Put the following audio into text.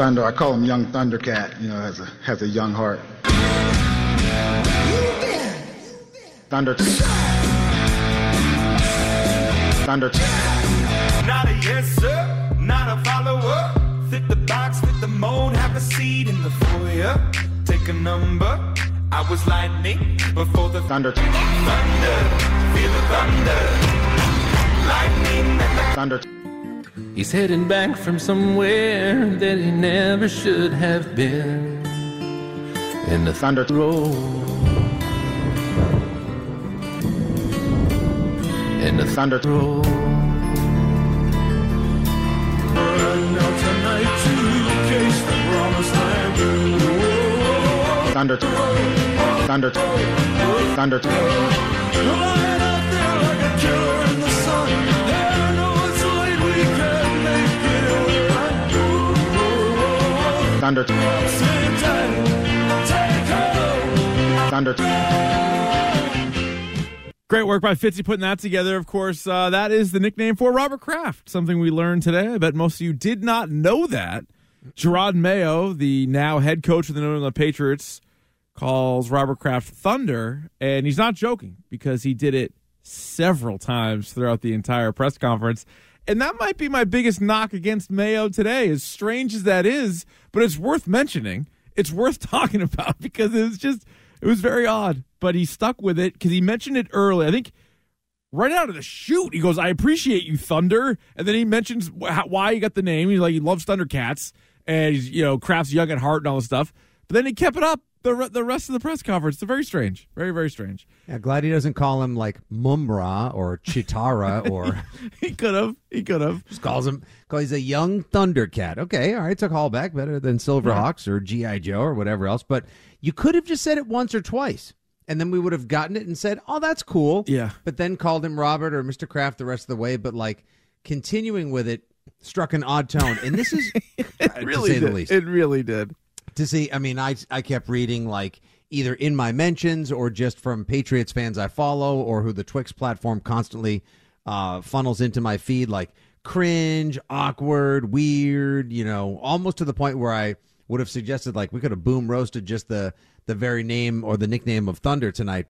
Thunder. I call him Young Thundercat. You know, has a has a young heart. Thunder. Thunder. Not a yes, sir. Not a follower. Fit the box, fit the mold, have a seat in the foyer. Take a number. I was lightning before the Thunder. thunder. Feel the thunder. Lightning and the Thunder. He's heading back from somewhere that he never should have been. In the Thunder. road. In the Thunder. road. Thunder. Thunder. Thunder. Thunder. Thunder. Great work by Fitzy putting that together. Of course, uh, that is the nickname for Robert Kraft, something we learned today. I bet most of you did not know that. Jerod Mayo, the now head coach of the New England Patriots, calls Robert Kraft Thunder, and he's not joking because he did it several times throughout the entire press conference. And that might be my biggest knock against Mayo today, as strange as that is, but it's worth mentioning. It's worth talking about because it was just, it was very odd. But he stuck with it because he mentioned it early. I think right out of the chute, he goes, I appreciate you, Thunder. And then he mentions wh- why he got the name. He's like, he loves Thundercats and he's, you know, Kraft's young at heart and all this stuff. But then he kept it up the, re- the rest of the press conference. It's very strange. Very, very strange. Yeah, glad he doesn't call him like Mumm-Ra or Cheetara or He could have. He could have. just calls him call he's a young Thundercat. Okay, all right, it's a callback better than Silverhawks or GI Joe or whatever else. But you could have just said it once or twice, and then we would have gotten it and said, "Oh, that's cool." Yeah. But then called him Robert or Mister Kraft the rest of the way. But like continuing with it struck an odd tone, and this is to say the did. least It really did. To see. I mean, I I kept reading like either in my mentions or just from Patriots fans I follow or who the Twix platform constantly uh, funnels into my feed, like cringe, awkward, weird. You know, almost to the point where I would have suggested like we could have boom roasted just the the very name or the nickname of Thunder tonight.